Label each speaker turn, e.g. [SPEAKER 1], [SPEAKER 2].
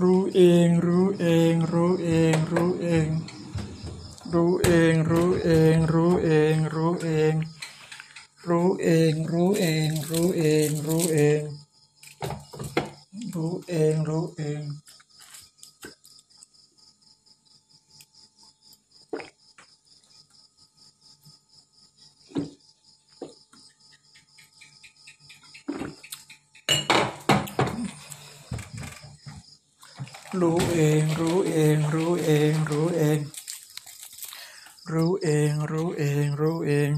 [SPEAKER 1] รู้เอง รู้เอง รู้เอง รู้เอง รู้เอง รู้เอง รู้เอง รู้เอง รู้เอง รู้เอง รู้เอง รู้เอง รู้เอง รู้เอง รู้เอง รู้เอง รู้เอง รู้เอง รู้เอง รู้เอง รู้เอง